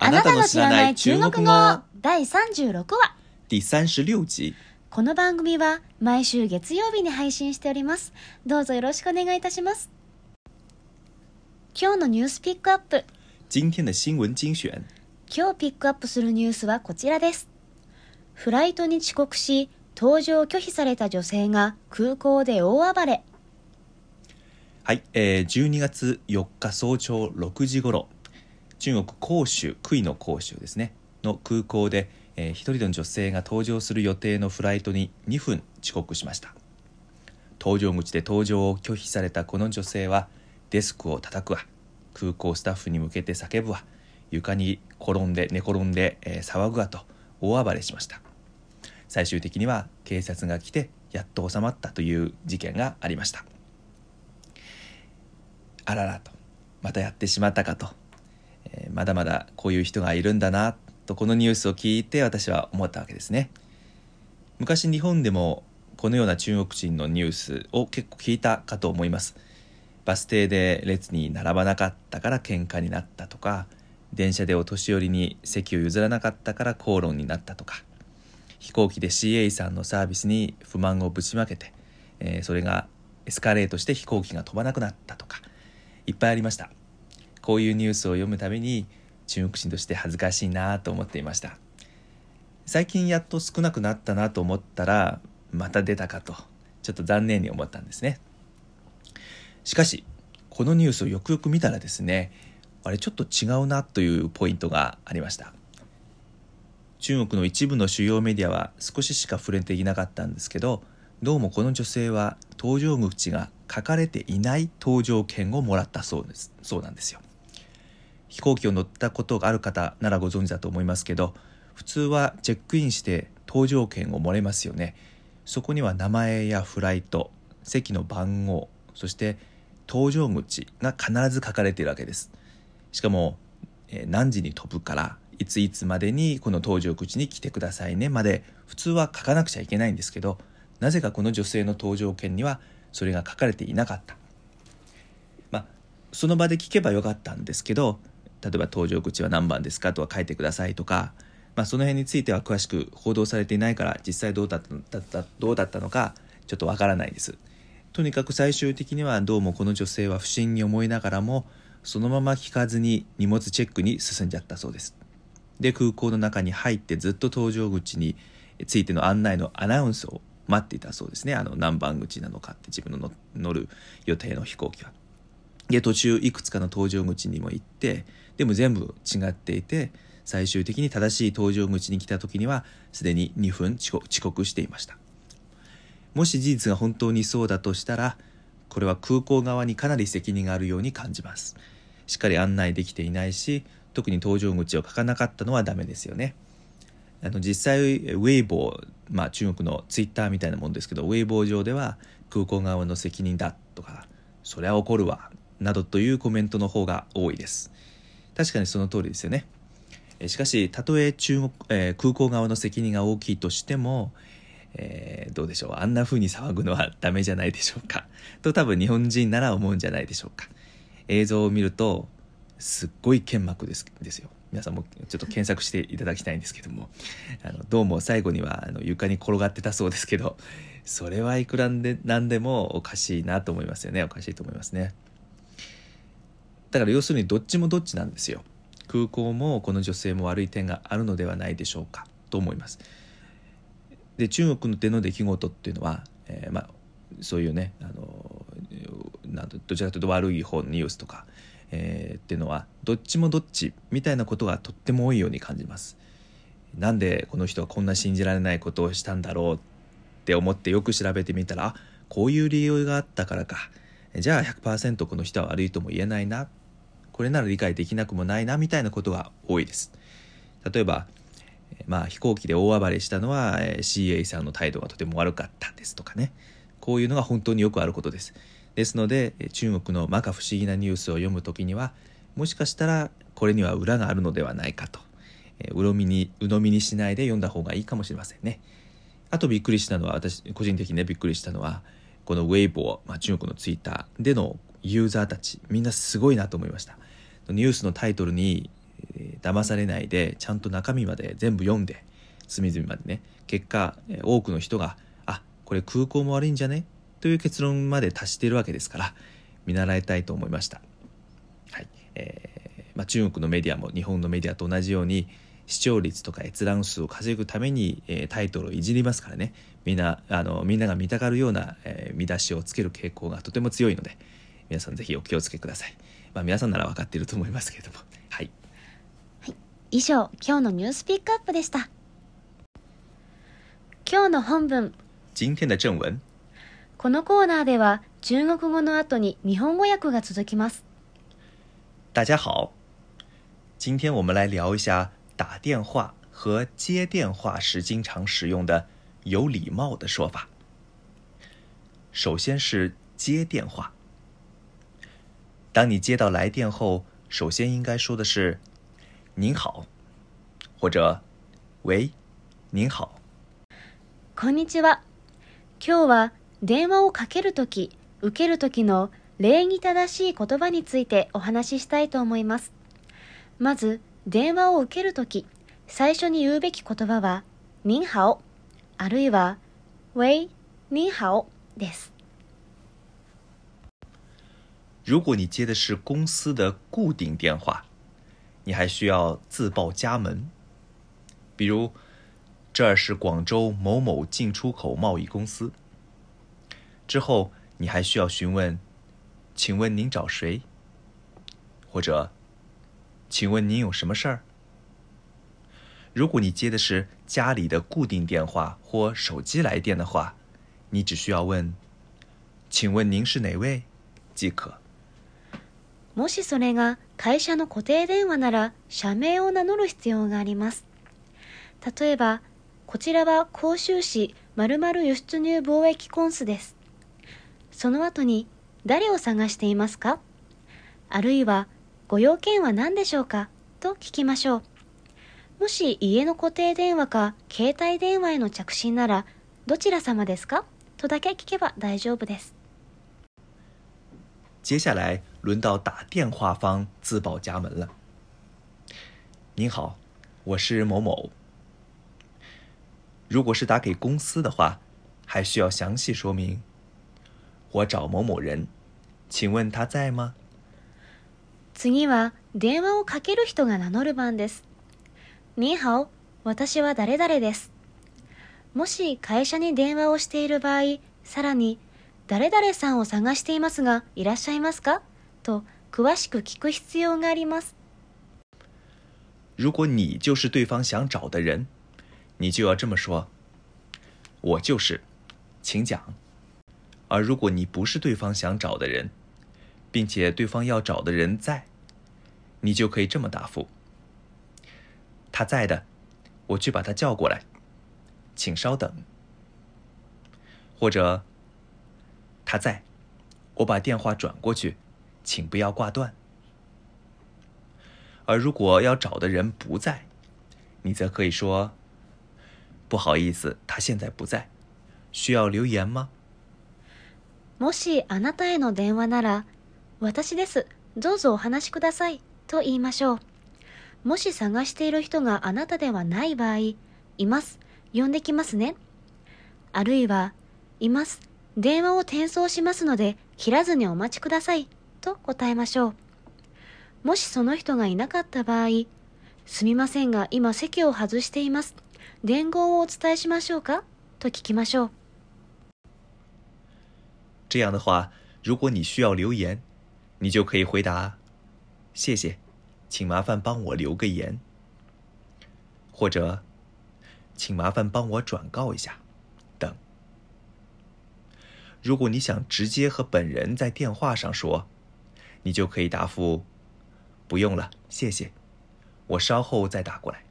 あなたの知らない中国語。第36話。第36集。この番組は毎週月曜日に配信しております。どうぞよろしくお願いいたします。今日のニュースピックアップ。今天的新聞精選。今日ピックアップするニュースはこちらです。フライトに遅刻し搭乗を拒否された女性が空港で大暴れ。はい、えー、12月4日早朝6時頃中国広州杭の広州ですね。の空港で、えー、一人の女性が搭乗する予定のフライトに2分遅刻しました。搭乗口で搭乗を拒否されたこの女性はデスクを叩くわ。空港スタッフに向けて叫ぶわ。床に転んで寝転んで、えー、騒ぐわと大暴れしました。最終的には警察が来てやっと収まったという事件がありました。あららとまたやってしまったかと。まだまだこういう人がいるんだなとこのニュースを聞いて私は思ったわけですね。昔日本でもこのような中国人のニュースを結構聞いたかと思います。バス停で列に並ばなかったから喧嘩になったとか電車でお年寄りに席を譲らなかったから口論になったとか飛行機で CA さんのサービスに不満をぶちまけて、えー、それがエスカレートして飛行機が飛ばなくなったとかいっぱいありました。こういうニュースを読むために中国人として恥ずかしいなと思っていました。最近やっと少なくなったなと思ったらまた出たかとちょっと残念に思ったんですね。しかしこのニュースをよくよく見たらですねあれちょっと違うなというポイントがありました。中国の一部の主要メディアは少ししか触れていなかったんですけどどうもこの女性は搭乗口が書かれていない搭乗券をもらったそうです。そうなんですよ。飛行機を乗ったことがある方ならご存知だと思いますけど普通はチェックインして搭乗券をもらえますよね。そこには名前やフライト席の番号そして搭乗口が必ず書かれているわけです。しかも、え、何時に飛ぶからいついつまでにこの搭乗口に来てくださいねまで普通は書かなくちゃいけないんですけどなぜかこの女性の搭乗券にはそれが書かれていなかった。まあその場で聞けばよかったんですけど例えば搭乗口は何番ですかとか書いてくださいとか、まあ、その辺については詳しく報道されていないから実際どうだったどうだったのかちょっとわからないです。とにかく最終的にはどうもこの女性は不審に思いながらもそのまま聞かずに荷物チェックに進んじゃったそうです。で空港の中に入ってずっと搭乗口についての案内のアナウンスを待っていたそうですね。あの何番口なのかって自分の乗る予定の飛行機は。で途中いくつかの搭乗口にも行ってでも全部違っていて最終的に正しい搭乗口に来た時にはすでに2分遅刻していました。もし事実が本当にそうだとしたらこれは空港側にかなり責任があるように感じます。しっかり案内できていないし特に搭乗口を書かなかったのはダメですよね。あの実際ウェイボー、まあ、中国のツイッターみたいなもんですけどウェイボー上では空港側の責任だとかそりゃ怒るわなどというコメントの方が多いです。確かにその通りですよね。しかしたとえ中国、えー、空港側の責任が大きいとしても、えー、どうでしょう。あんな風に騒ぐのはダメじゃないでしょうか。と多分日本人なら思うんじゃないでしょうか。映像を見るとすっごい剣幕ですですよ。皆さんもちょっと検索していただきたいんですけども。あのどうも最後にはあの床に転がってたそうですけどそれはいくらでなんでもおかしいなと思いますよね。おかしいと思いますね。だから要するにどっちもどっちなんですよ。空港もこの女性も悪い点があるのではないでしょうかと思います。で中国での出来事っていうのは、えー、まあそういうねあのなんどちらかというと悪い方のニュースとか、えー、っていうのはどっちもどっちみたいなことがとっても多いように感じます。なんでこの人はこんな信じられないことをしたんだろうって思ってよく調べてみたらあこういう理由があったからか。じゃあ100%この人は悪いとも言えないな。これなら理解できなくもないなみたいなことが多いです。例えばまあ飛行機で大暴れしたのは CA さんの態度がとても悪かったですとかね。こういうのが本当によくあることです。ですので中国の摩訶不思議なニュースを読む時にはもしかしたらこれには裏があるのではないかと。鵜呑みに鵜呑みにしないで読んだ方がいいかもしれませんね。あとびっくりしたのは私個人的にねびっくりしたのはこのウェイボー、まあ、中国のツイッターでのユーザーたちみんなすごいなと思いました。ニュースのタイトルに騙されないでちゃんと中身まで全部読んで隅々までね。結果多くの人があこれ空港も悪いんじゃね？という結論まで達しているわけですから見習いたいと思いました、はい。えーまあ、中国のメディアも日本のメディアと同じように視聴率とか閲覧数を稼ぐために、えー、タイトルをいじりますからね。みんなあのみんなが見たがるような、えー、見出しをつける傾向がとても強いので皆さんぜひお気をつけください、まあ、皆さんなら分かっていると思いますけれども。はい、はい、以上今日のニュースピックアップでした。今日の本文。今天的正文。このコーナーでは中国語の後に日本語訳が続きます。大家好。今天我们来聊一下打电话和接电话时经常使用的有礼貌的说法。首先是接电话。当你接到来电后，首先应该说的是“您好”或者“喂，您好”。こんにちは。今日は電話をかけるとき、受けるときの礼儀正しい言葉についてお話ししたいと思います。まず、電話を受けるとき、最初に言うべき言葉は、您好、あるいは、喂、您好です。如果你接的是公司的固定电话，你还需要自报家门。比如，这儿是广州某某进出口贸易公司。之后，你还需要询问：“请问您找谁？”或者。请问您有什么事儿？如果你接的是家里的固定电话或手机来电的话，你只需要问：“请问您是哪位？”即可。もしそれが会社の固定電話なら社名を名乗る必要があります。例えば、こちらは甲州市〇〇輸出入貿易コンスです。その後に誰を探していますか？あるいはご用件は何でしょうか？と聞きましょう。もし家の固定電話か携帯電話への着信なら、どちら様ですか？とだけ聞けば大丈夫です。接下来轮到打电话方自报家门了。您好，我是某某。如果是打给公司的话，还需要详细说明。我找某某人，请问他在吗？次は電話をかける人が名乗る番です。にハオ、私は誰々です。もし会社に電話をしている場合、さらに、誰々さんを探していますが、いらっしゃいますか と詳しく聞く必要があります。如果你就是对方想找的人，你就要这么说：“我就是，请讲。”而如果你不是对方想找的人，并且对方要找的人在，你就可以这么答复：“他在的，我去把他叫过来，请稍等。”或者“他在，我把电话转过去， 请不要挂断。”而如果要找的人不在，你则可以说：“不好意思，他现在不在，需要留言吗？”もしあなたへの電話なら。私です。どうぞお話しください。と言いましょう。もし探している人があなたではない場合、います。呼んできますね。あるいは、います。電話を転送しますので、切らずにお待ちください。と答えましょう。もしその人がいなかった場合、すみませんが今席を外しています。伝言をお伝えしましょうか？と聞きましょう。这样的话，如果你需要留言，你就可以回答：“谢谢，请麻烦帮我留个言。”或者“请麻烦帮我转告一下”等。如果你想直接和本人在电话上说，你就可以答复：“不用了，谢谢，我稍后再打过来。”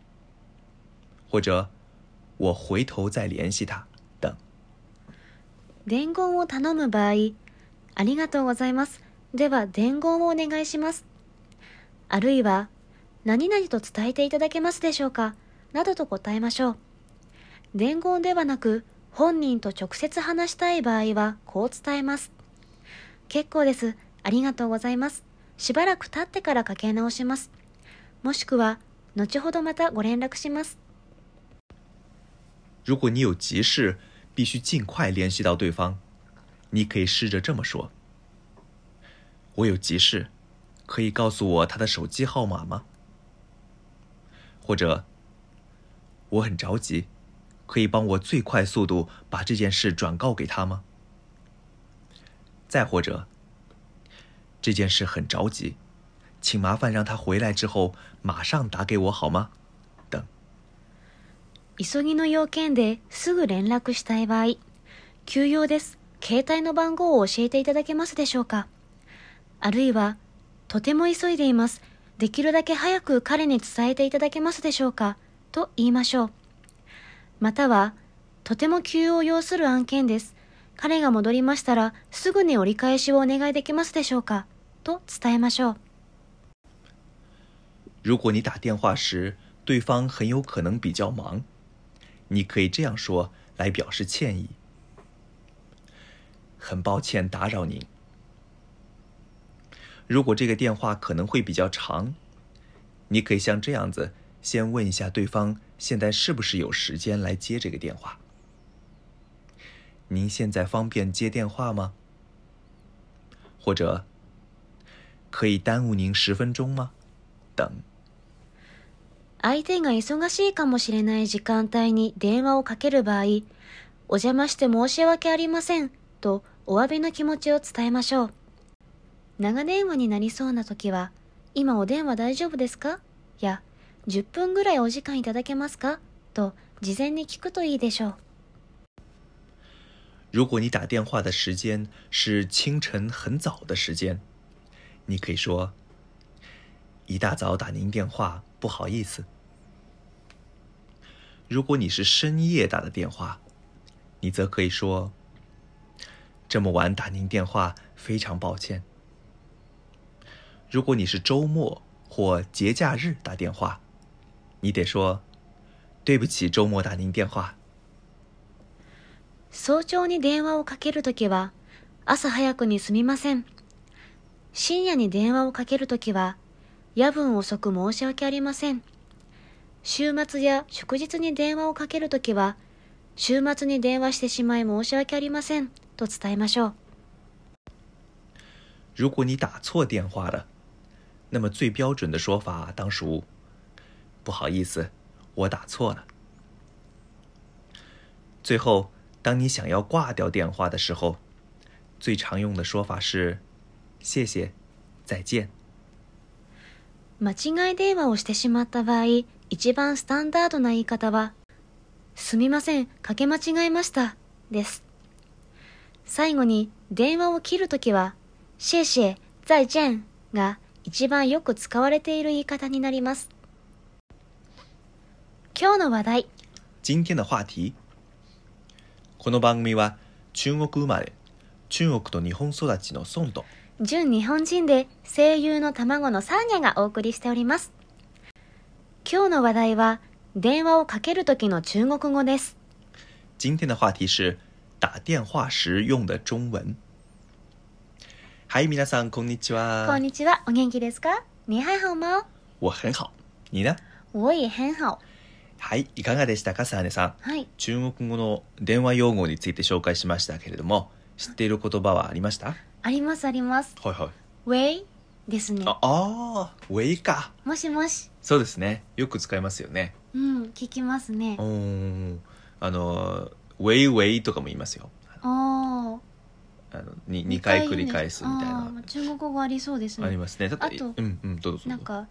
或者“我回头再联系他”等。伝言を頼む場合、ありがとうございます。では伝言をお願いします。あるいは、何々と伝えていただけますでしょうか？などと答えましょう。伝言ではなく、本人と直接話したい場合は、こう伝えます。結構です。ありがとうございます。しばらく経ってからかけ直します。もしくは、 後ほどまたご連絡します。如果你有急事，必须尽快联系到对方，你可以试着这么说：“我有急事，可以告诉我他的手机号码吗？”或者“我很着急，可以帮我最快速度把这件事转告给他吗？”再或者“ 这件事很着急，请麻烦让他回来之后马上打给我好吗？”等。急ぎの要件ですぐ連絡したい場合、急用です。携帯の番号を教えていただけますでしょうか？あるいは、とても急いでいます。できるだけ早く彼に伝えていただけますでしょうか？と言いましょう。または、とても急を要する案件です。彼が戻りましたら、すぐに折り返しをお願いできますでしょうかと伝えましょう。如果你打电话时，对方很有可能比较忙，你可以这样说来表示歉意：“很抱歉打扰您。”如果这个电话可能会比较长，你可以像这样子，先问一下对方现在是不是有时间来接这个电话。 您现在方便接电话吗？或者可以耽误您十分钟吗？等。相手が忙しいかもしれない時間帯に電話をかける場合、お邪魔して申し訳ありませんとお詫びの気持ちを伝えましょう。長電話になりそうな時は、今お電話大丈夫ですか？や、10分ぐらいお時間いただけますか？と事前に聞くといいでしょう。如果你打电话的时间是清晨很早的时间，你可以说：“一大早打您电话，不好意思。”如果你是深夜打的电话，你则可以说：“这么晚打您电话，非常抱歉。”如果你是周末或节假日打电话，你得说：“对不起，周末打您电话。”早朝に電話をかけるときは、朝早くにすみません。深夜に電話をかけるときは、夜分遅く申し訳ありません。週末や祝日に電話をかけるときは、週末に電話してしまい申し訳ありませんと伝えましょう。如果你打错电话了，那么最标准的说法当属：“不好意思，我打错了。”最后，当你想要挂掉电话的时候，最常用的说法是：“谢谢，再见。”間違い電話をしてしまった場合、一番スタンダードな言い方は、すみません、かけ間違えました、です。最後に電話を切るときは、シェシェ、再见が一番よく使われている言い方になります。今日の話題、今天的话題この番組は中国生まれ、中国と日本育ちの孫と純日本人で声優の卵のサーニャがお送りしております。今日の話題は、電話をかけるときの中国語です。今天的话题是打电话时用的中文。はい、皆さんこんにちは。こんにちは、お元気ですか？你还好吗？我很好。你呢？我也很好。はい、いかがでしたか、サーネさん？はい。中国語の電話用語について紹介しましたけれども、知っている言葉はありました？ありますあります。はいはい。ウェイですね。ああー、ウェイか。もしもし。そうですね。よく使いますよね。うん、聞きますねう。ーん。あのウェイウェイとかも言いますよ。ああ。あのに二回繰り返すみたいなあー中国語ありそうですね。ありますね。あとうんうんどうぞ。なんか、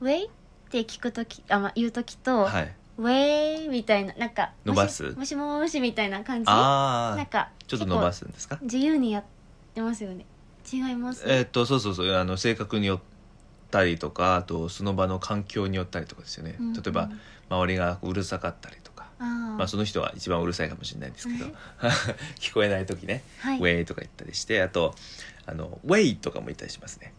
ウェイって聞くとき、あ、まあ、言うときと、はい。ウェイみたいな、なんか、伸ばす？もしもしみたいな感じ？ああ、なんか、ちょっと伸ばす。すんですか？自由にやってますよね。違います？えーっとそうそうそうあの性格によったりとかあとその場の環境によったりとかですよね、うん例えば周りがうるさかったりとか、あーまあ、その人は一番うるさいかもしれないですけど 聞こえない時ね、はい。ウェイとか言ったりしてあとあのウェイとかも言ったりしますね。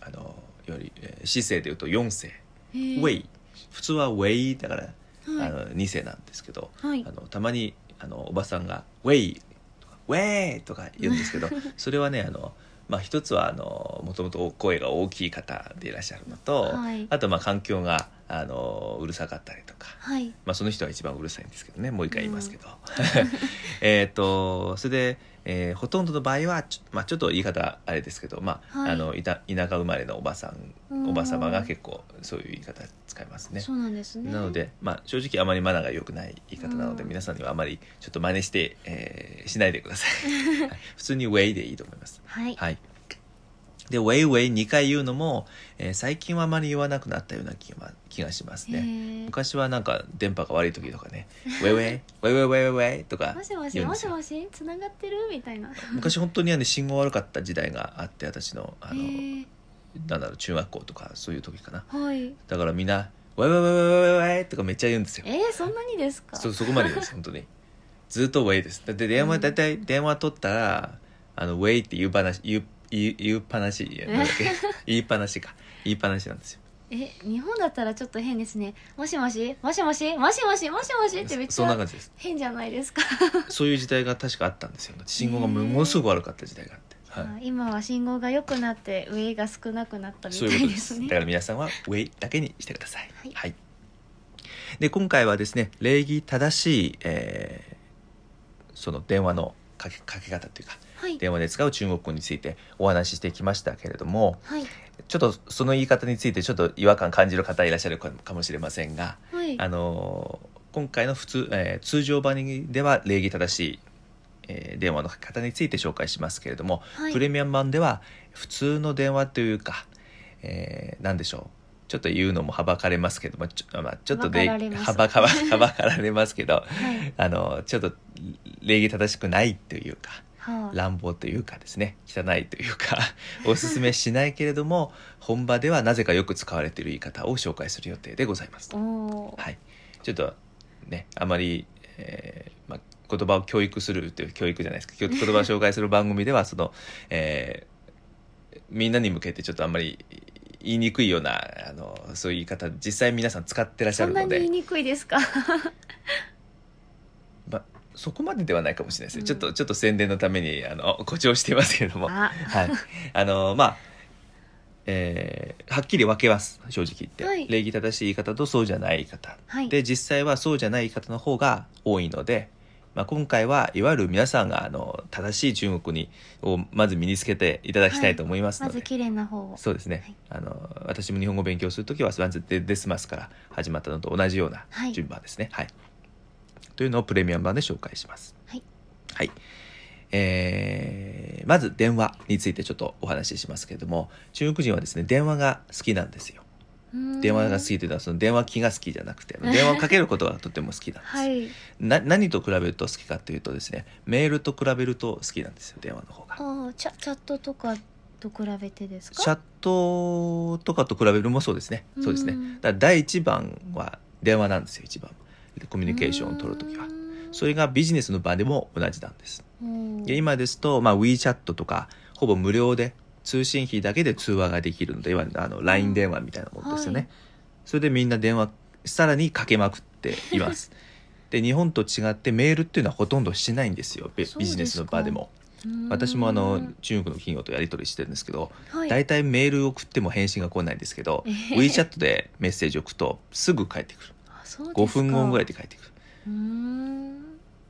あのより、えー姿勢で言うと4世、へーウェイ普通はウェイだから、はい。あの2世なんですけど、はい。あのたまにあのおばさんが「ウェイ」とか「ウェイ」とか言うんですけど それはねあのまあ、一つはあのもともと声が大きい方でいらっしゃるのと、はい。あとまあ環境があのうるさかったりとか、はい。まあ、その人が一番うるさいんですけどね。もう一回言いますけど、えっとそれで、えーほとんどの場合はちょ,、まあ、ちょっと言い方あれですけど、まあはい。あのいた田舎生まれのおばさんうん。おば様が結構そういう言い方使いますね。そうなんですね。なので、まあ、正直あまりマナーが良くない言い方なので、うん。皆さんにはあまりちょっと真似して、えーしないでください。普通に「ウェイ」でいいと思います。はい。はいで「ウェイウェイ」2回言うのも、えー最近はあまり言わなくなったような気が気がしますへねー。昔はなんか電波が悪い時とかね「ウェイウェイウェイウェイウェイウェイ」とかもしもしもしもしつながってる？みたいな。昔本当にはね信号悪かった時代があって私のあの、なんだろう中学校とかそういう時かな。はい。だからみんな「ウェイウェイウェイウェイウェイ」とかめっちゃ言うんですよ。えー、そんなにですか？そそこまでです 本当に。ずっとウェイです。だって電話うん。大体電話取ったらあのウェイって言う話言う言う言うっぱなしいやなんだっけ。言いっぱなしか。言いっぱなしなんですよ。え日本だったらちょっと変ですね。もしもし？もしもし？もしもし？もしもし？ってめっちゃそんな感じです。変じゃないですか、そういう時代が確かあったんですよ。信号がものすごく悪かった時代があって、はあ今は信号が良くなって上が少なくなったい、みそういうことでたいです。すねだから皆さんはウェイだけにしてください。はい。で今回はですね礼儀正しい、えーその電話のかけかけ方というかはい電話で使う中国語についてお話ししてきましたけれどもはい。ちょっとその言い方についてちょっと違和感感じる方いらっしゃるかかもしれませんが、はい。あのー今回の普通、えー通常版では礼儀正しい、えー電話のかけ方について紹介しますけれども、はい。プレミアム版では普通の電話というか、えー、何でしょう。ちょっと言うのもはばかれますけどもちょ,、まあ、ちょっとはばかられます。はばかはばかられますけど はい。あのちょっと礼儀正しくないというかはあ乱暴というかですね汚いというか おすすめしないけれども本場ではなぜかよく使われている言い方を紹介する予定でございます。はい、ちょっとねあまり、えーまあ、言葉を教育するという教育じゃないですか 言葉を紹介する番組ではその、えーみんなに向けてちょっとあんまり言いにくいようなあのそういう言い方実際皆さん使ってらっしゃそんなるのでに言いにくいですか？まあ、そこまでではないかもしれないですね、うん。ちょっとちょっと宣伝のためにあの 誇張してますけれども。あ。はい、あのまあ、えーはっきり分けます正直言って、はい。礼儀正しい言い方とそうじゃない言い方、はい。で実際はそうじゃない方の方が多いので、まあ、今回はいわゆる皆さんがあの正しい中国にをまず身につけていただきたいと思いますので、まず綺麗な方を。そうですね、はい。あの私も日本語を勉強する時はまずデデスマスから始まったのと同じようなはい。順番ですね、はいというのをプレミアム版で紹介します。はい。はい。えーまず電話についてちょっとお話ししますけれども中国人はですね電話が好きなんですよ。電話が好きというのはその電話機が好きじゃなくて 電話をかけることがとても好きなんです、はい。な何と比べると好きかというとですねメールと比べると好きなんですよ電話の方が。あーチャチャットとかと比べてですか？チャットとかと比べるもそうですね。そうですね。うん。だから第一番は電話なんですよ一番コミュニケーションを取るときは。それがビジネスの場でも同じなんです。うん。で今ですと、まあ、WeChat とかほぼ無料で通信費だけで通話ができるのでいわゆるあの LINE 電話みたいなものですよね、はいそれでみんな電話さらにかけまくっています。で日本と違ってメールっていうのはほとんどしないんですよ。ビジネスの場でも。うん。私もあの中国の企業とやり取りしてるんですけどはい。大体メール送っても返信が来ないんですけどえへ WeChat でメッセージを送るとすぐ返ってくる5分後ぐらいで返ってくる。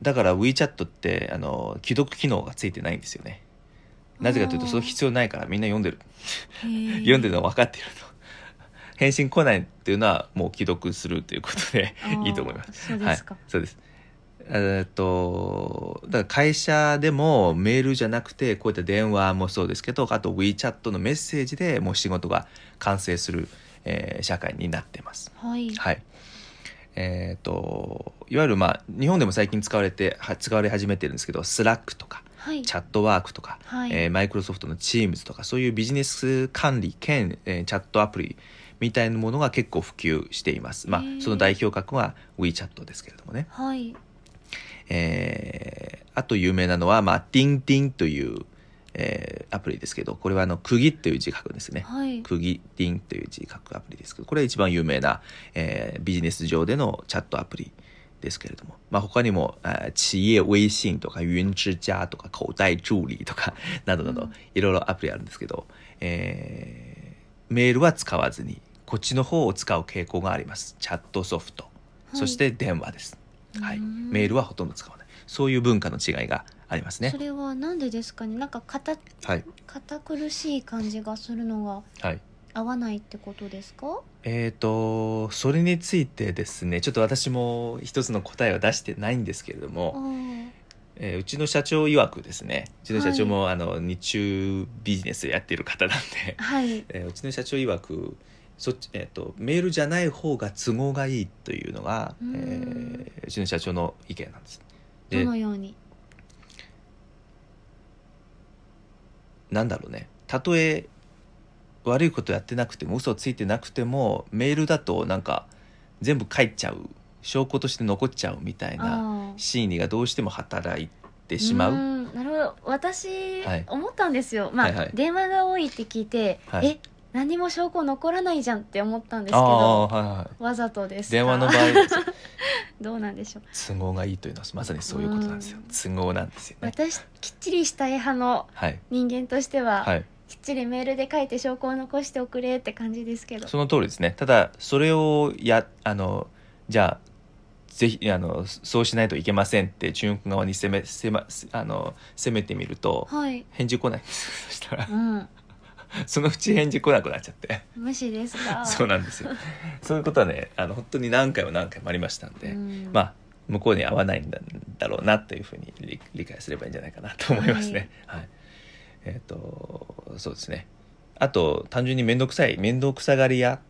だから WeChat ってあの既読機能がついてないんですよね。なぜかというとその必要ないからみんな読んでる。読読んでるの分かっていると返信来ないっていうのはもう既読するということでいいと思います。そうですか、はい、そうです。えーっとだから会社でもメールじゃなくてこういった電話もそうですけどあと WeChat のメッセージでもう仕事が完成する、えー社会になってます。はい。はいえーっといわゆるまあ日本でも最近使われては使われ始めてるんですけど Slack とかはいチャットワークとか、はいえーマイクロソフトの Teams とかそういうビジネス管理兼、えーチャットアプリみたいなものが結構普及しています。まあその代表格は WeChat ですけれどもね。はいえーあと有名なのは、まあ、TingTing という、えーアプリですけど、これはあの釘という字書くんですね。はい。釘 Ting という字書くアプリです。けど、これは一番有名な、えービジネス上でのチャットアプリですけれども、まあ、他にも、あ企業微信とか雲之家とか口袋助理とか などなど、うん。いろいろアプリあるんですけど、えーメールは使わずにこっちの方を使う傾向があります。チャットソフト、い。そして電話です、はい、うん。メールはほとんど使わない。そういう文化の違いがありますね。それはなんでですかね？なんか堅はい。堅苦しい感じがするのがはい。合わないってことですか？えー、とそれについてですねちょっと私も一つの答えは出してないんですけれどあも、ー。えーうちの社長曰くですねうちの社長も、あの日中ビジネスやっている方なんで、はい。えーうちの社長曰くそっち、えー、とメールじゃない方が都合がいいというのが、うん。えーうちの社長の意見なんです。どでのように？なんだろうね。たとえ悪いことやってなくても嘘ついてなくてもメールだとなんか全部書いちゃう証拠として残っちゃうみたいな心理がどうしても働いてしまう。んなるほど。私、はい。思ったんですよ。まあ、はいはい。電話が多いって聞いて、はい。え何も証拠残らないじゃんって思ったんですけどはいはいわざとです。か電話の場合 どうなんでしょう。都合がいいというのはまさにそういうことなんですよ。都合なんですよね。私きっちりしたい派のはい。人間としては、はい。きっちりメールで書いて証拠を残しておくれって感じですけど。その通りですね。ただそれをやあのじゃあぜひあのそうしないといけませんって中国側に攻め攻めあの攻めてみるとはい。返事来ないんですそしたら。うんそのうち返事来なくなっちゃって。無視ですか？そうなんですよ。そういうことはねあの本当に何回も何回もありましたんで、うん。まあ向こうに合わないんだだろうなというふうに理理解すればいいんじゃないかなと思いますね。はい、えっ、とそうですね。あと単純に面倒くさい面倒くさがり屋。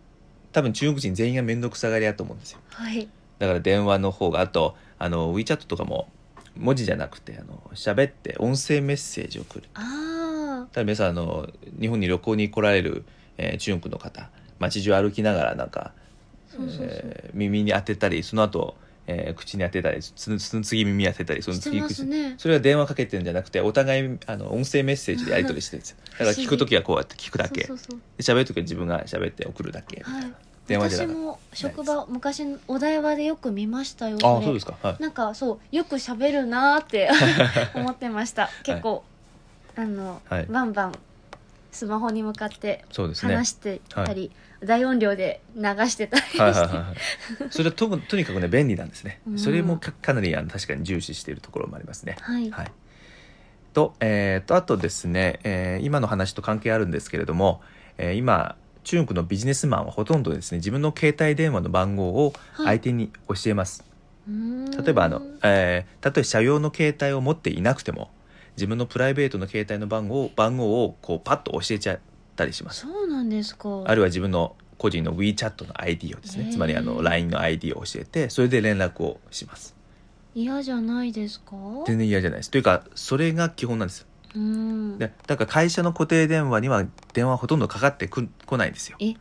多分中国人全員が面倒くさがり屋と思うんですよ。はい。だから電話の方があとあの WeChat とかも文字じゃなくてあの喋って音声メッセージを送る。あただ皆さんあの日本に旅行に来られる、えー中国の方街中歩きながらなんかえー耳に当てたりその後、えー口に当てたりその次耳に当てたりその次口ねそれは電話かけてるんじゃなくてお互いあの音声メッセージでやり取りしてるんですよ。だから聞く時はこうやって聞くだけ。そうそうそうで喋る時は自分が喋って送るだけ。みたいな、はい電話じゃなくて私も職場昔お台場でよく見ましたよれああそうですか。はい。なんかそうよく喋るなーって 思ってました。結構、あの、はい。バンバンスマホに向かってそうですね。話してたり、大音量で流してたりして、はいはいはいはい。それはともとにかくね便利なんですね、うん。それもかかなりあの確かに重視しているところもありますね。はい。はい、と,、えーとあとですね、えー今の話と関係あるんですけれども、えー今中国のビジネスマンはほとんどですね自分の携帯電話の番号をはい。相手に教えます、うーん。例えばあの、えーたとえ社用の携帯を持っていなくても自分のプライベートの携帯の番号を番号をこうパッと教えちゃったりします。そうなんですか。あるいは自分の個人の WeChat の ID をですね。へー。つまりあの LINE の ID を教えてそれで連絡をします。嫌じゃないですか？全然嫌じゃないです。というかそれが基本なんですよ。うーん。でだから会社の固定電話には電話ほとんどかかってく来ないんですよ。え？だか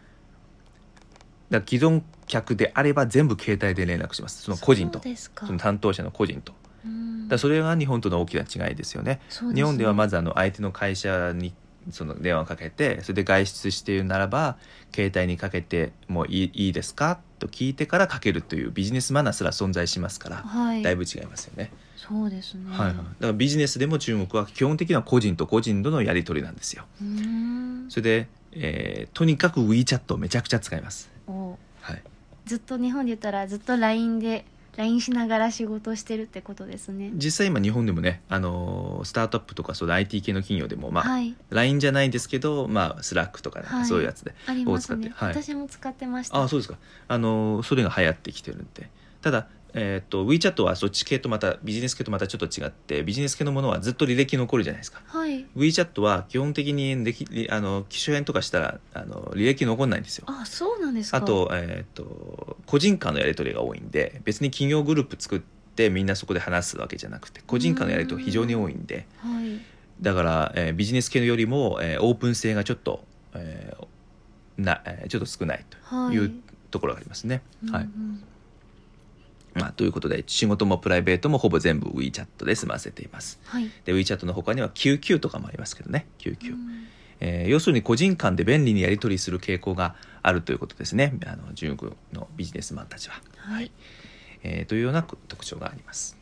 ら既存客であれば全部携帯で連絡します。その個人と。そその担当者の個人とだそれが日本との大きな違いですよね。ね。日本ではまずあの相手の会社にその電話をかけてそれで外出しているならば携帯にかけてもいいいいですかと聞いてからかけるというビジネスマナーすら存在しますから、はい。だいぶ違いますよね、そうですね。はいはい、だからビジネスでも中国は基本的には個人と個人とのやり取りなんですよ。それで、えーとにかく WeChat をめちゃくちゃ使います、お。はい、ずっと日本で言ったらずっと LINE で LINE しながら仕事をしてるってことですね。実際今日本でもね、あのースタートアップとかそういう IT 系の企業でも、まあはい。LINE じゃないですけど、まあ、 Slack とかなんかはい。そういうやつで、ありますね。を使ってはい。私も使ってました。ああそうですか。あのそれが流行ってきてるんで。ただ、えー、と WeChat はそっち系とまたビジネス系とまたちょっと違ってビジネス系のものはずっと履歴残るじゃないですか。はい。WeChat は基本的に歴あの機種変とかしたらあの履歴残んないんですよ。あそうなんですか。あと,、えー、と個人間のやり取りが多いんで別に企業グループ作ってみんなそこで話すわけじゃなくて個人間のやり取りが非常に多いんで。はい。だから、えービジネス系よりも、えーオープン性がちょっと、えーなえーちょっと少ないはいとい。うところがありますね。はいうん。うんまあ、ということで仕事もプライベートもほぼ全部 WeChat で済ませています。はい。で WeChat の他には QQ とかもありますけどね QQ、うん。えー要するに個人間で便利にやり取りする傾向があるということですね。あの中国のビジネスマンたちは。はい。えーというような特徴があります。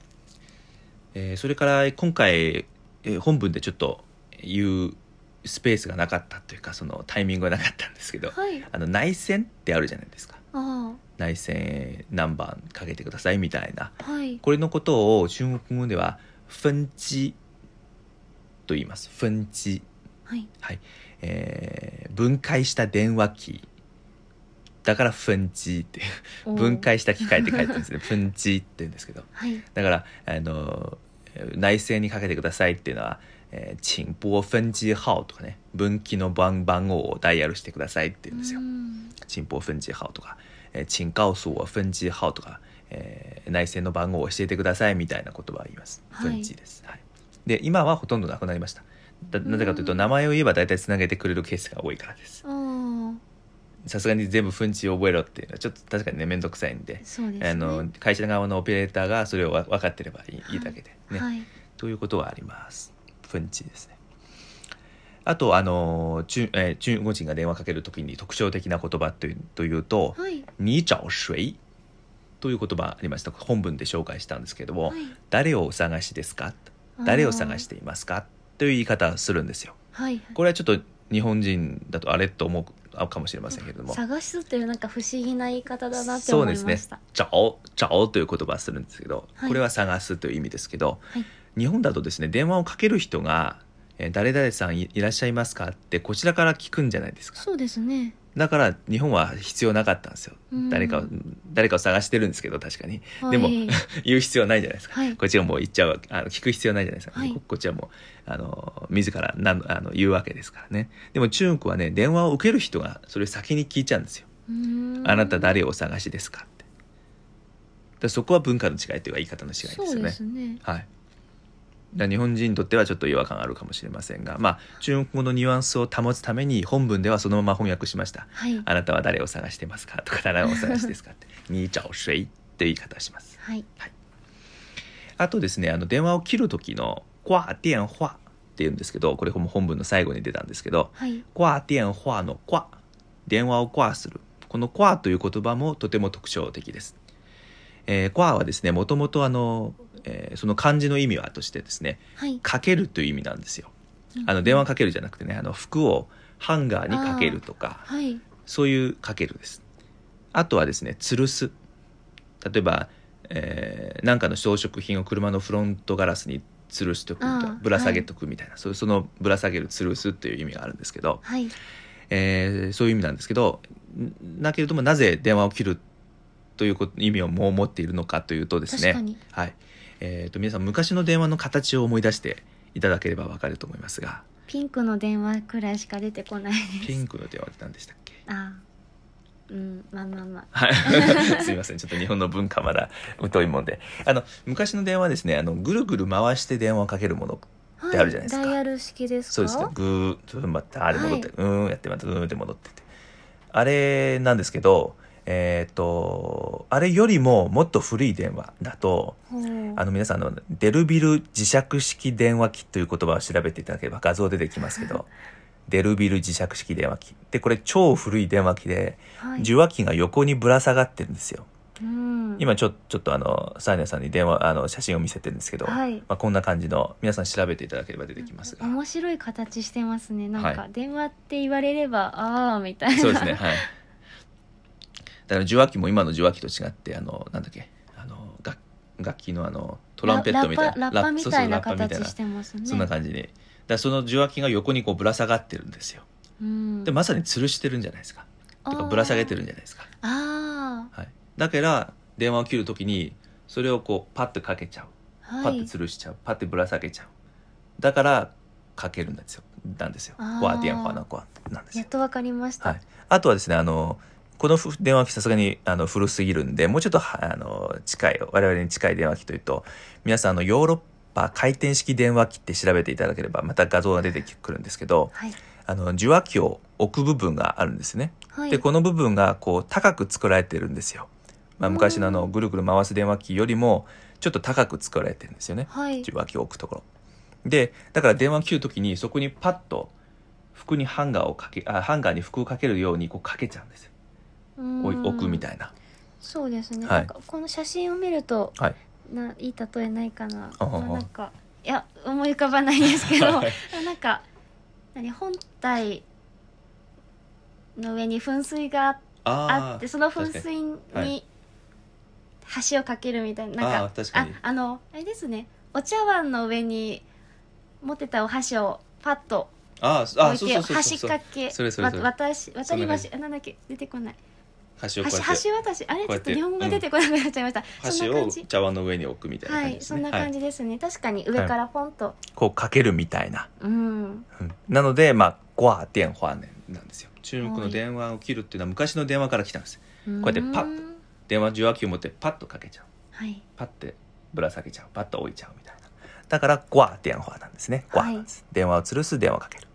えーそれから今回、えー本文でちょっと言うスペースがなかったというかそのタイミングがなかったんですけど、はい。あの内戦ってあるじゃないですか。あ内戦何番かけてくださいみたいな。あはい。これのことを中国語では分岐と言います。分岐はい。はい、えー分解した電話機。だから分岐って分解した機械って書いてるんですね。分岐って言うんですけど。はい。だからあの内線にかけてくださいっていうのは「えー、请拨分岐号」とかね。分岐の番番号をダイヤルしてくださいって言うんですよ。うん。请拨分岐号とか、えー、请告訴我分岐号とか、えー内線の番号を教えてくださいみたいな言葉を言います。はい分岐です。はい。で今はほとんどなくなりました。だなぜかというと名前を言えば大体つなげてくれるケースが多いからです。さすがに全部分岐を覚えろっていうのはちょっと確かにね面倒くさいんで。ねあの会社側のオペレーターがそれをわ分かってればいい,、い、いだけでね、はいということはあります。分岐ですね。あとあの中,、えー中国人が電話かけるときに特徴的な言葉というというとはい「你找谁?」という言葉ありました。本文で紹介したんですけども、はい誰をお探しですか？誰を探していますか？という言い方をするんですよ。はい。これはちょっと日本人だとあれと思うかもしれませんけれども。探すっていうなんか不思議な言い方だなってそうですね。思いました。「找」「找」という言葉をするんですけど、はい。これは探すという意味ですけど、はい。日本だとですね電話をかける人が「えー誰々さんいいらっしゃいますか?」ってこちらから聞くんじゃないですか？そうですね。だから日本は必要なかったんですよ、うん。誰かを誰かを探してるんですけど確かに、はい。でも 言う必要ないじゃないですか、はい。こっちがもう言っちゃうあの聞く必要ないじゃないですか、はい。ここっちはもうあの自らなんあの言うわけですからね。でも中国はね電話を受ける人がそれを先に聞いちゃうんですよ。あなた誰をお探しですか？って。でそこは文化の違いというか言い方の違いですよね。ね。はい日本人にとってはちょっと違和感あるかもしれませんがまあ中国語のニュアンスを保つために本文ではそのまま翻訳しました。はい。あなたは誰を探してますかとか誰をお探しですかって「你找谁?」っていう言い方をします。はい。あとですねあの電話を切る時の「掛電話」っていうんですけどこれも本文の最後に出たんですけどはい「掛電話」の「掛」電話を掛する。この「掛」という言葉もとても特徴的です。えー、掛はですねもともとあの、えーその漢字の意味はとしてですねはい。かけるという意味なんですよ。あの電話かけるじゃなくてねあの服をハンガーにかけるとかはい。そういうかけるです。あとはですね吊るす。例えば、えーなんかの装飾品を車のフロントガラスに吊るしとくとぶら下げとくみたいな、そうそのぶら下げる吊るすっていう意味があるんですけど、はい。えーそういう意味なんですけどんだけれどもなぜ電話を切るということ意味をもう持っているのかというとですねはいえー、と皆さん昔の電話の形を思い出していただければわかると思いますが。ピンクの電話くらいしか出てこないです。ピンクの電話って何でしたっけ？あうんまあまあまあ。はい。すみません。ちょっと日本の文化まだ疎いもんで。あの昔の電話はですねあのぐるぐる回して電話をかけるものはいあるじゃないですか。ダイヤル式ですか？そうですね。ぐーっとまたあれ戻って、うーんやってまたうーんって戻ってって。あれなんですけどえっ、とあれよりももっと古い電話だとあの皆さんあのデルビル磁石式電話機という言葉を調べていただければ画像出てきますけど デルビル磁石式電話機。でこれ超古い電話機ではい。受話器が横にぶら下がってるんですよ。うん。今ちょちょっとあのサーニャさんに電話あの写真を見せてるんですけど、はい。まあ、こんな感じの皆さん調べていただければ出てきますが、面白い形してますね。なんか、はい。電話って言われればああみたいな。そうですねはいだから受話器も今の受話器と違ってあのなんだっけあの楽楽器のあのトランペットみたいなラッパラッパみたいな形してますね。そんな感じにだその受話器が横にこうぶら下がってるんですよ。うん。でまさに吊るしてるんじゃないですか。とかぶら下げてるんじゃないですか、あはい、だから電話を切るときにそれをこうパッとかけちゃう。あはい。パッて吊るしちゃう、パッてぶら下げちゃう。だからかけるんですよ。なんですよ。ワー。ディアンファーナコアなんですよ。やっとわかりました、はい、あとはですねあのこのふ電話機さすがにあの古すぎるんでもうちょっとはあの近い我々に近い電話機というと皆さんあのヨーロッパ回転式電話機って調べていただければまた画像が出てくるんですけどはいあの受話器を置く部分があるんですね。はいでこの部分がこう高く作られてるんですよ。まあ、昔のあのぐるぐる回す電話機よりもちょっと高く作られてるんですよね。はい受話器を置くところ。でだから電話を切るときにそこにパッと服にハンガーをかけあハンガーに服をかけるようにこうかけちゃうんですよ。置くみいたいな。そうですね、はい。なんかこの写真を見るとはい。ないい例えないかな、まあなんかいや思い浮かばないんですけど はい。なんか何本体の上に噴水があってその噴水はい。に橋を架けるみたいななんかあああのあれですね。お茶碗の上に持ってたお箸をパッとあーあ置いてそうそうそうそう。橋掛けそれそれそ渡し渡り橋あなんだっけ出てこない橋を橋こうやって橋渡しあれちょっと日本語が出てこなくなっちゃいました、そん橋を茶碗の上に置くみたいなはい感じですね、そんな感じですね、確かに上からポンと、こうかけるみたいな、うん。うん。なのでまあ掛電話ねなんですよ。中国の電話を切るっていうのは昔の電話から来たんですこうやってパッうん。電話受話器を持ってパッとかけちゃう。はい。パッてぶら下げちゃう。パッと置いちゃうみたいな。だから掛電話なんですね。掛なんです、電話を吊るす電話をかける。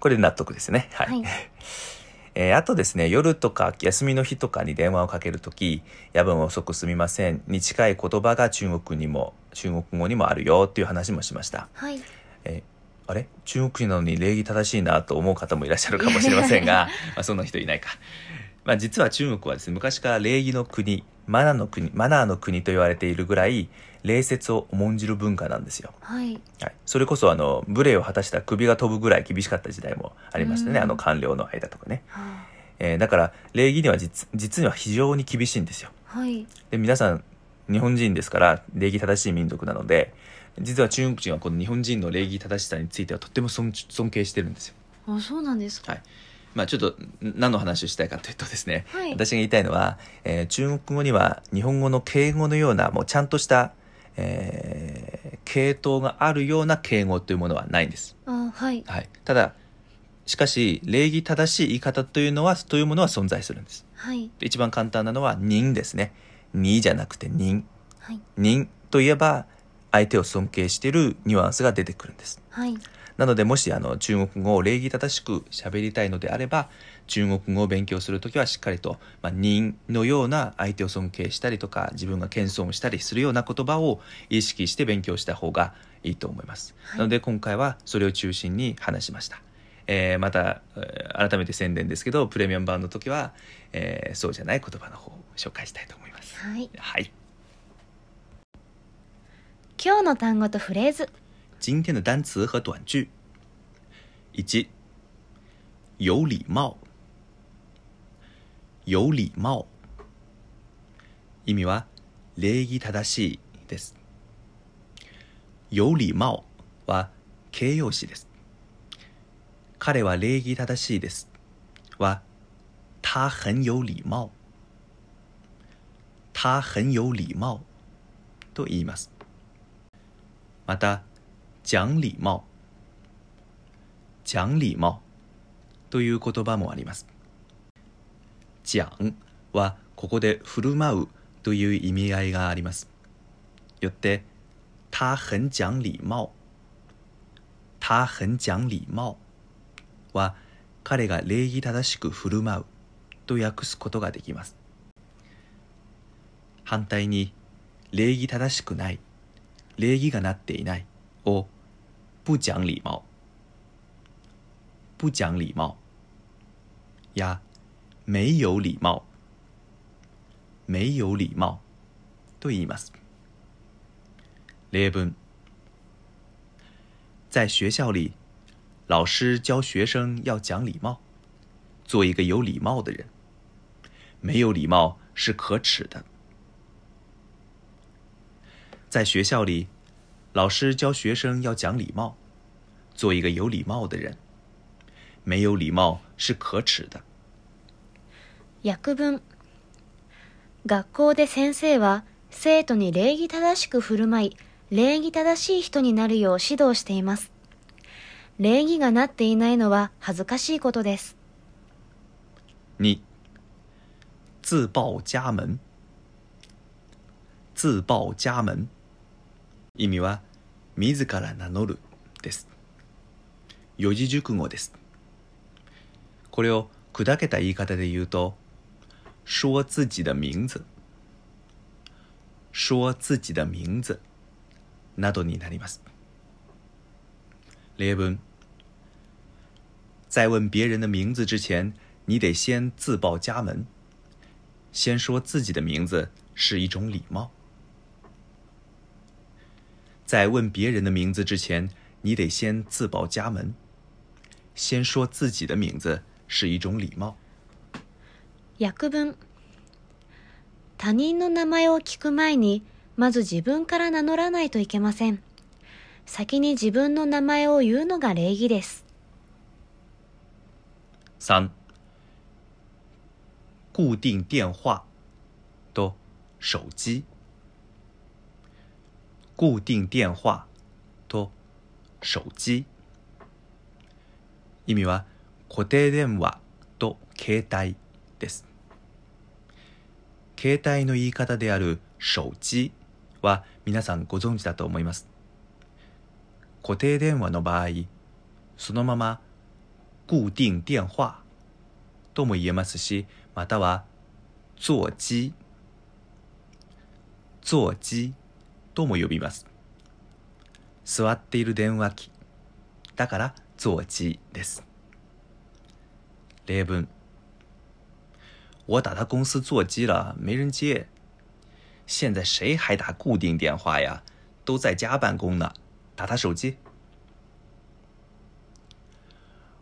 これで納得ですね。はい、はい えーあとですね夜とか休みの日とかに電話をかけるとき夜分遅くすみませんに近い言葉が中国にも中国語にもあるよっていう話もしました。はい。えーあれ？中国人なのに礼儀正しいなと思う方もいらっしゃるかもしれませんが まあそんな人いないか、まあ、実は中国はですね昔から礼儀の国マナーの国マナーの国と言われているぐらい礼節を重んじる文化なんですよ、はい。はい、それこそあの無礼を果たしたら首が飛ぶぐらい厳しかった時代もありましたね。うん。あの官僚の間とかね、はえーだから礼儀には実実には非常に厳しいんですよ。あはい。で皆さん日本人ですから礼儀正しい民族なので実は中国人はこの日本人の礼儀正しさについてはとっても尊尊敬してるんですよ。あそうなんですか。はいまあちょっとん何の話をしたいかというとですね、はい。私が言いたいのは、えー中国語には日本語の敬語のようなもうちゃんとした、えー系統があるような敬語というものはないんです、あはい。はい、ただしかし礼儀正しい言い方というのはというものは存在するんです。はい。で一番簡単なのは「人」ですね「に」じゃなくて「人」はい。人といえば相手を尊敬しているニュアンスが出てくるんです。はいなのでもしあの中国語を礼儀正しく喋りたいのであれば中国語を勉強するときはしっかりと、まあ、人のような相手を尊敬したりとか自分が謙遜したりするような言葉を意識して勉強した方がいいと思います、はい。なので今回はそれを中心に話しました、えーまた、えー改めて宣伝ですけどプレミアム版の時は、えーそうじゃない言葉の方を紹介したいと思います。はい。はい。今日の単語とフレーズ今天的单词和短句。一，有礼貌。有礼貌。意味は礼儀正しいです。有礼貌は形容詞です。彼は礼儀正しいです。は他很有礼貌。他很有礼貌と言います。また、講礼貌、講礼貌という言葉もあります。講はここで振る舞うという意味合いがあります。よって、他很講礼貌、他很講礼貌は彼が礼儀正しく振る舞うと訳すことができます。反対に、礼儀正しくない、礼儀がなっていないを不講礼貌、不講礼貌や没有礼貌、没有礼貌と言います。例文在学校里，老师教学生要讲礼貌，做一个有礼貌的人。没有礼貌是可耻的。在学校里， 老师教学生要讲礼貌，做一个有礼貌的人。没有礼貌是可耻的。訳文学校で先生は生徒に礼儀正しく振る舞い礼儀正しい人になるよう指導しています礼儀がなっていないのは恥ずかしいことです二、自報家門。自報家門。 意味は、自ら名乗るです。四字熟語です。これを砕けた言い方で言うと、说自己的名字、说自己的名字などになります。例文在问别人的名字之前，你得先自报家门。先说自己的名字是一种礼貌。在问别人的名字之前，你得先自报家门。先说自己的名字是一种礼貌。訳文他人の名前を聞く前にまず自分から名乗らないといけません先に自分の名前を言うのが礼儀です三、固定電話と手機。 固定電話と手機。意味は固定電話と携帯です。携帯の言い方である手機は皆さんご存知だと思います。固定電話の場合、そのまま固定電話とも言えますし、または座機、座機とも呼びます。座っている電話機。だから座機です。例文。我打他公司座机了，没人接。现在谁还打固定电话呀？都在家办公呢，打他手机。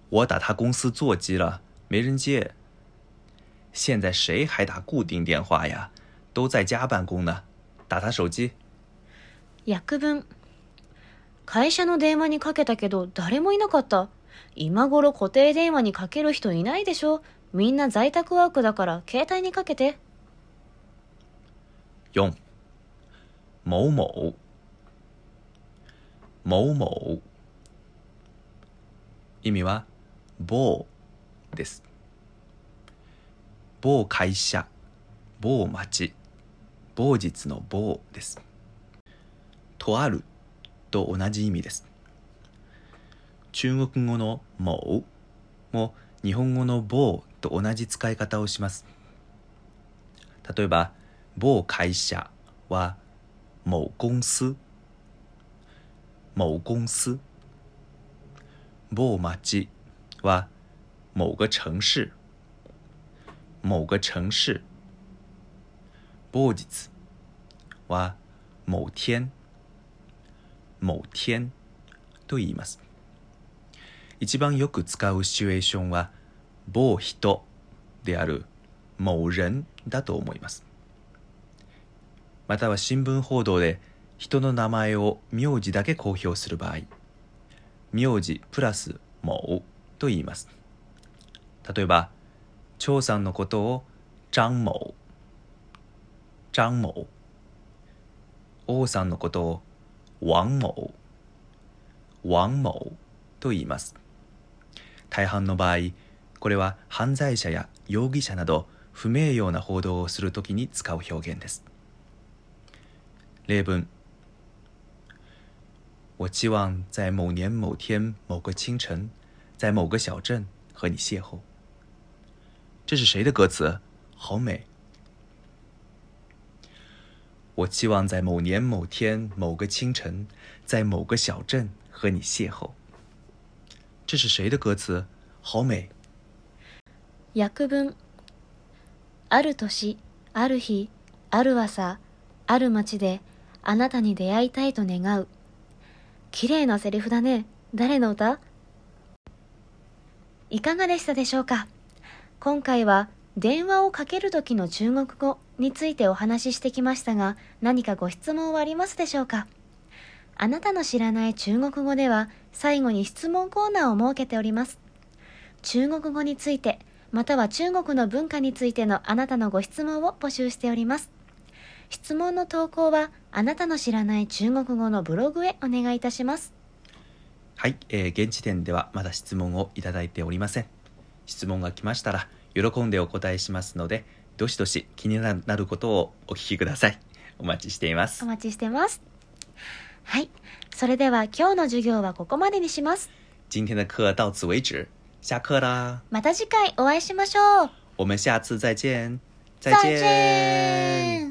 我打他公司座机了，没人接。现在谁还打固定电话呀？都在家办公呢，打他手机。訳文会社の電話にかけたけど誰もいなかった。今頃固定電話にかける人いないでしょ。みんな在宅ワークだから携帯にかけて。4某某某某意味は某です。某会社某町某日の某です。とあると同じ意味です。中国語の某も日本語の某と同じ使い方をします。例えば某会社は某公司。某公司。某町は某个城市。某个城市。某日は某天。某天と言います。一番よく使うシチュエーションは某人である某人だと思います。または新聞報道で人の名前を名字だけ公表する場合名字プラス某と言います。例えば張さんのことを張某張某。王さんのことを王某王某と言います大半の場合これは犯罪者や容疑者など不名誉な報道をするときに使う表現です例文我期望在某年某天某个清晨，在某个小镇和你邂逅。这是谁的歌词？好美！我期望在某年某天某个清晨，在某个小镇和你邂逅。这是谁的歌词？好美！訳文ある年ある日ある朝ある町であなたに出会いたいと願う綺麗なセリフだね誰の歌いかがでしたでしょうか今回は電話をかける時の中国語 についてお話ししてきましたが何かご質問はありますでしょうか？あなたの知らない中国語では最後に質問コーナーを設けております。中国語についてまたは中国の文化についてのあなたのご質問を募集しております。質問の投稿はあなたの知らない中国語のブログへお願いいたします。はい、えー現時点ではまだ質問をいただいておりません。質問が来ましたら喜んでお答えしますのでどしどし気になることをお聞きください。お待ちしています。お待ちしてます。はい。それでは今日の授業はここまでにします。今天的课到此为止下课啦また次回お会いしましょう。我们下次再见再再见见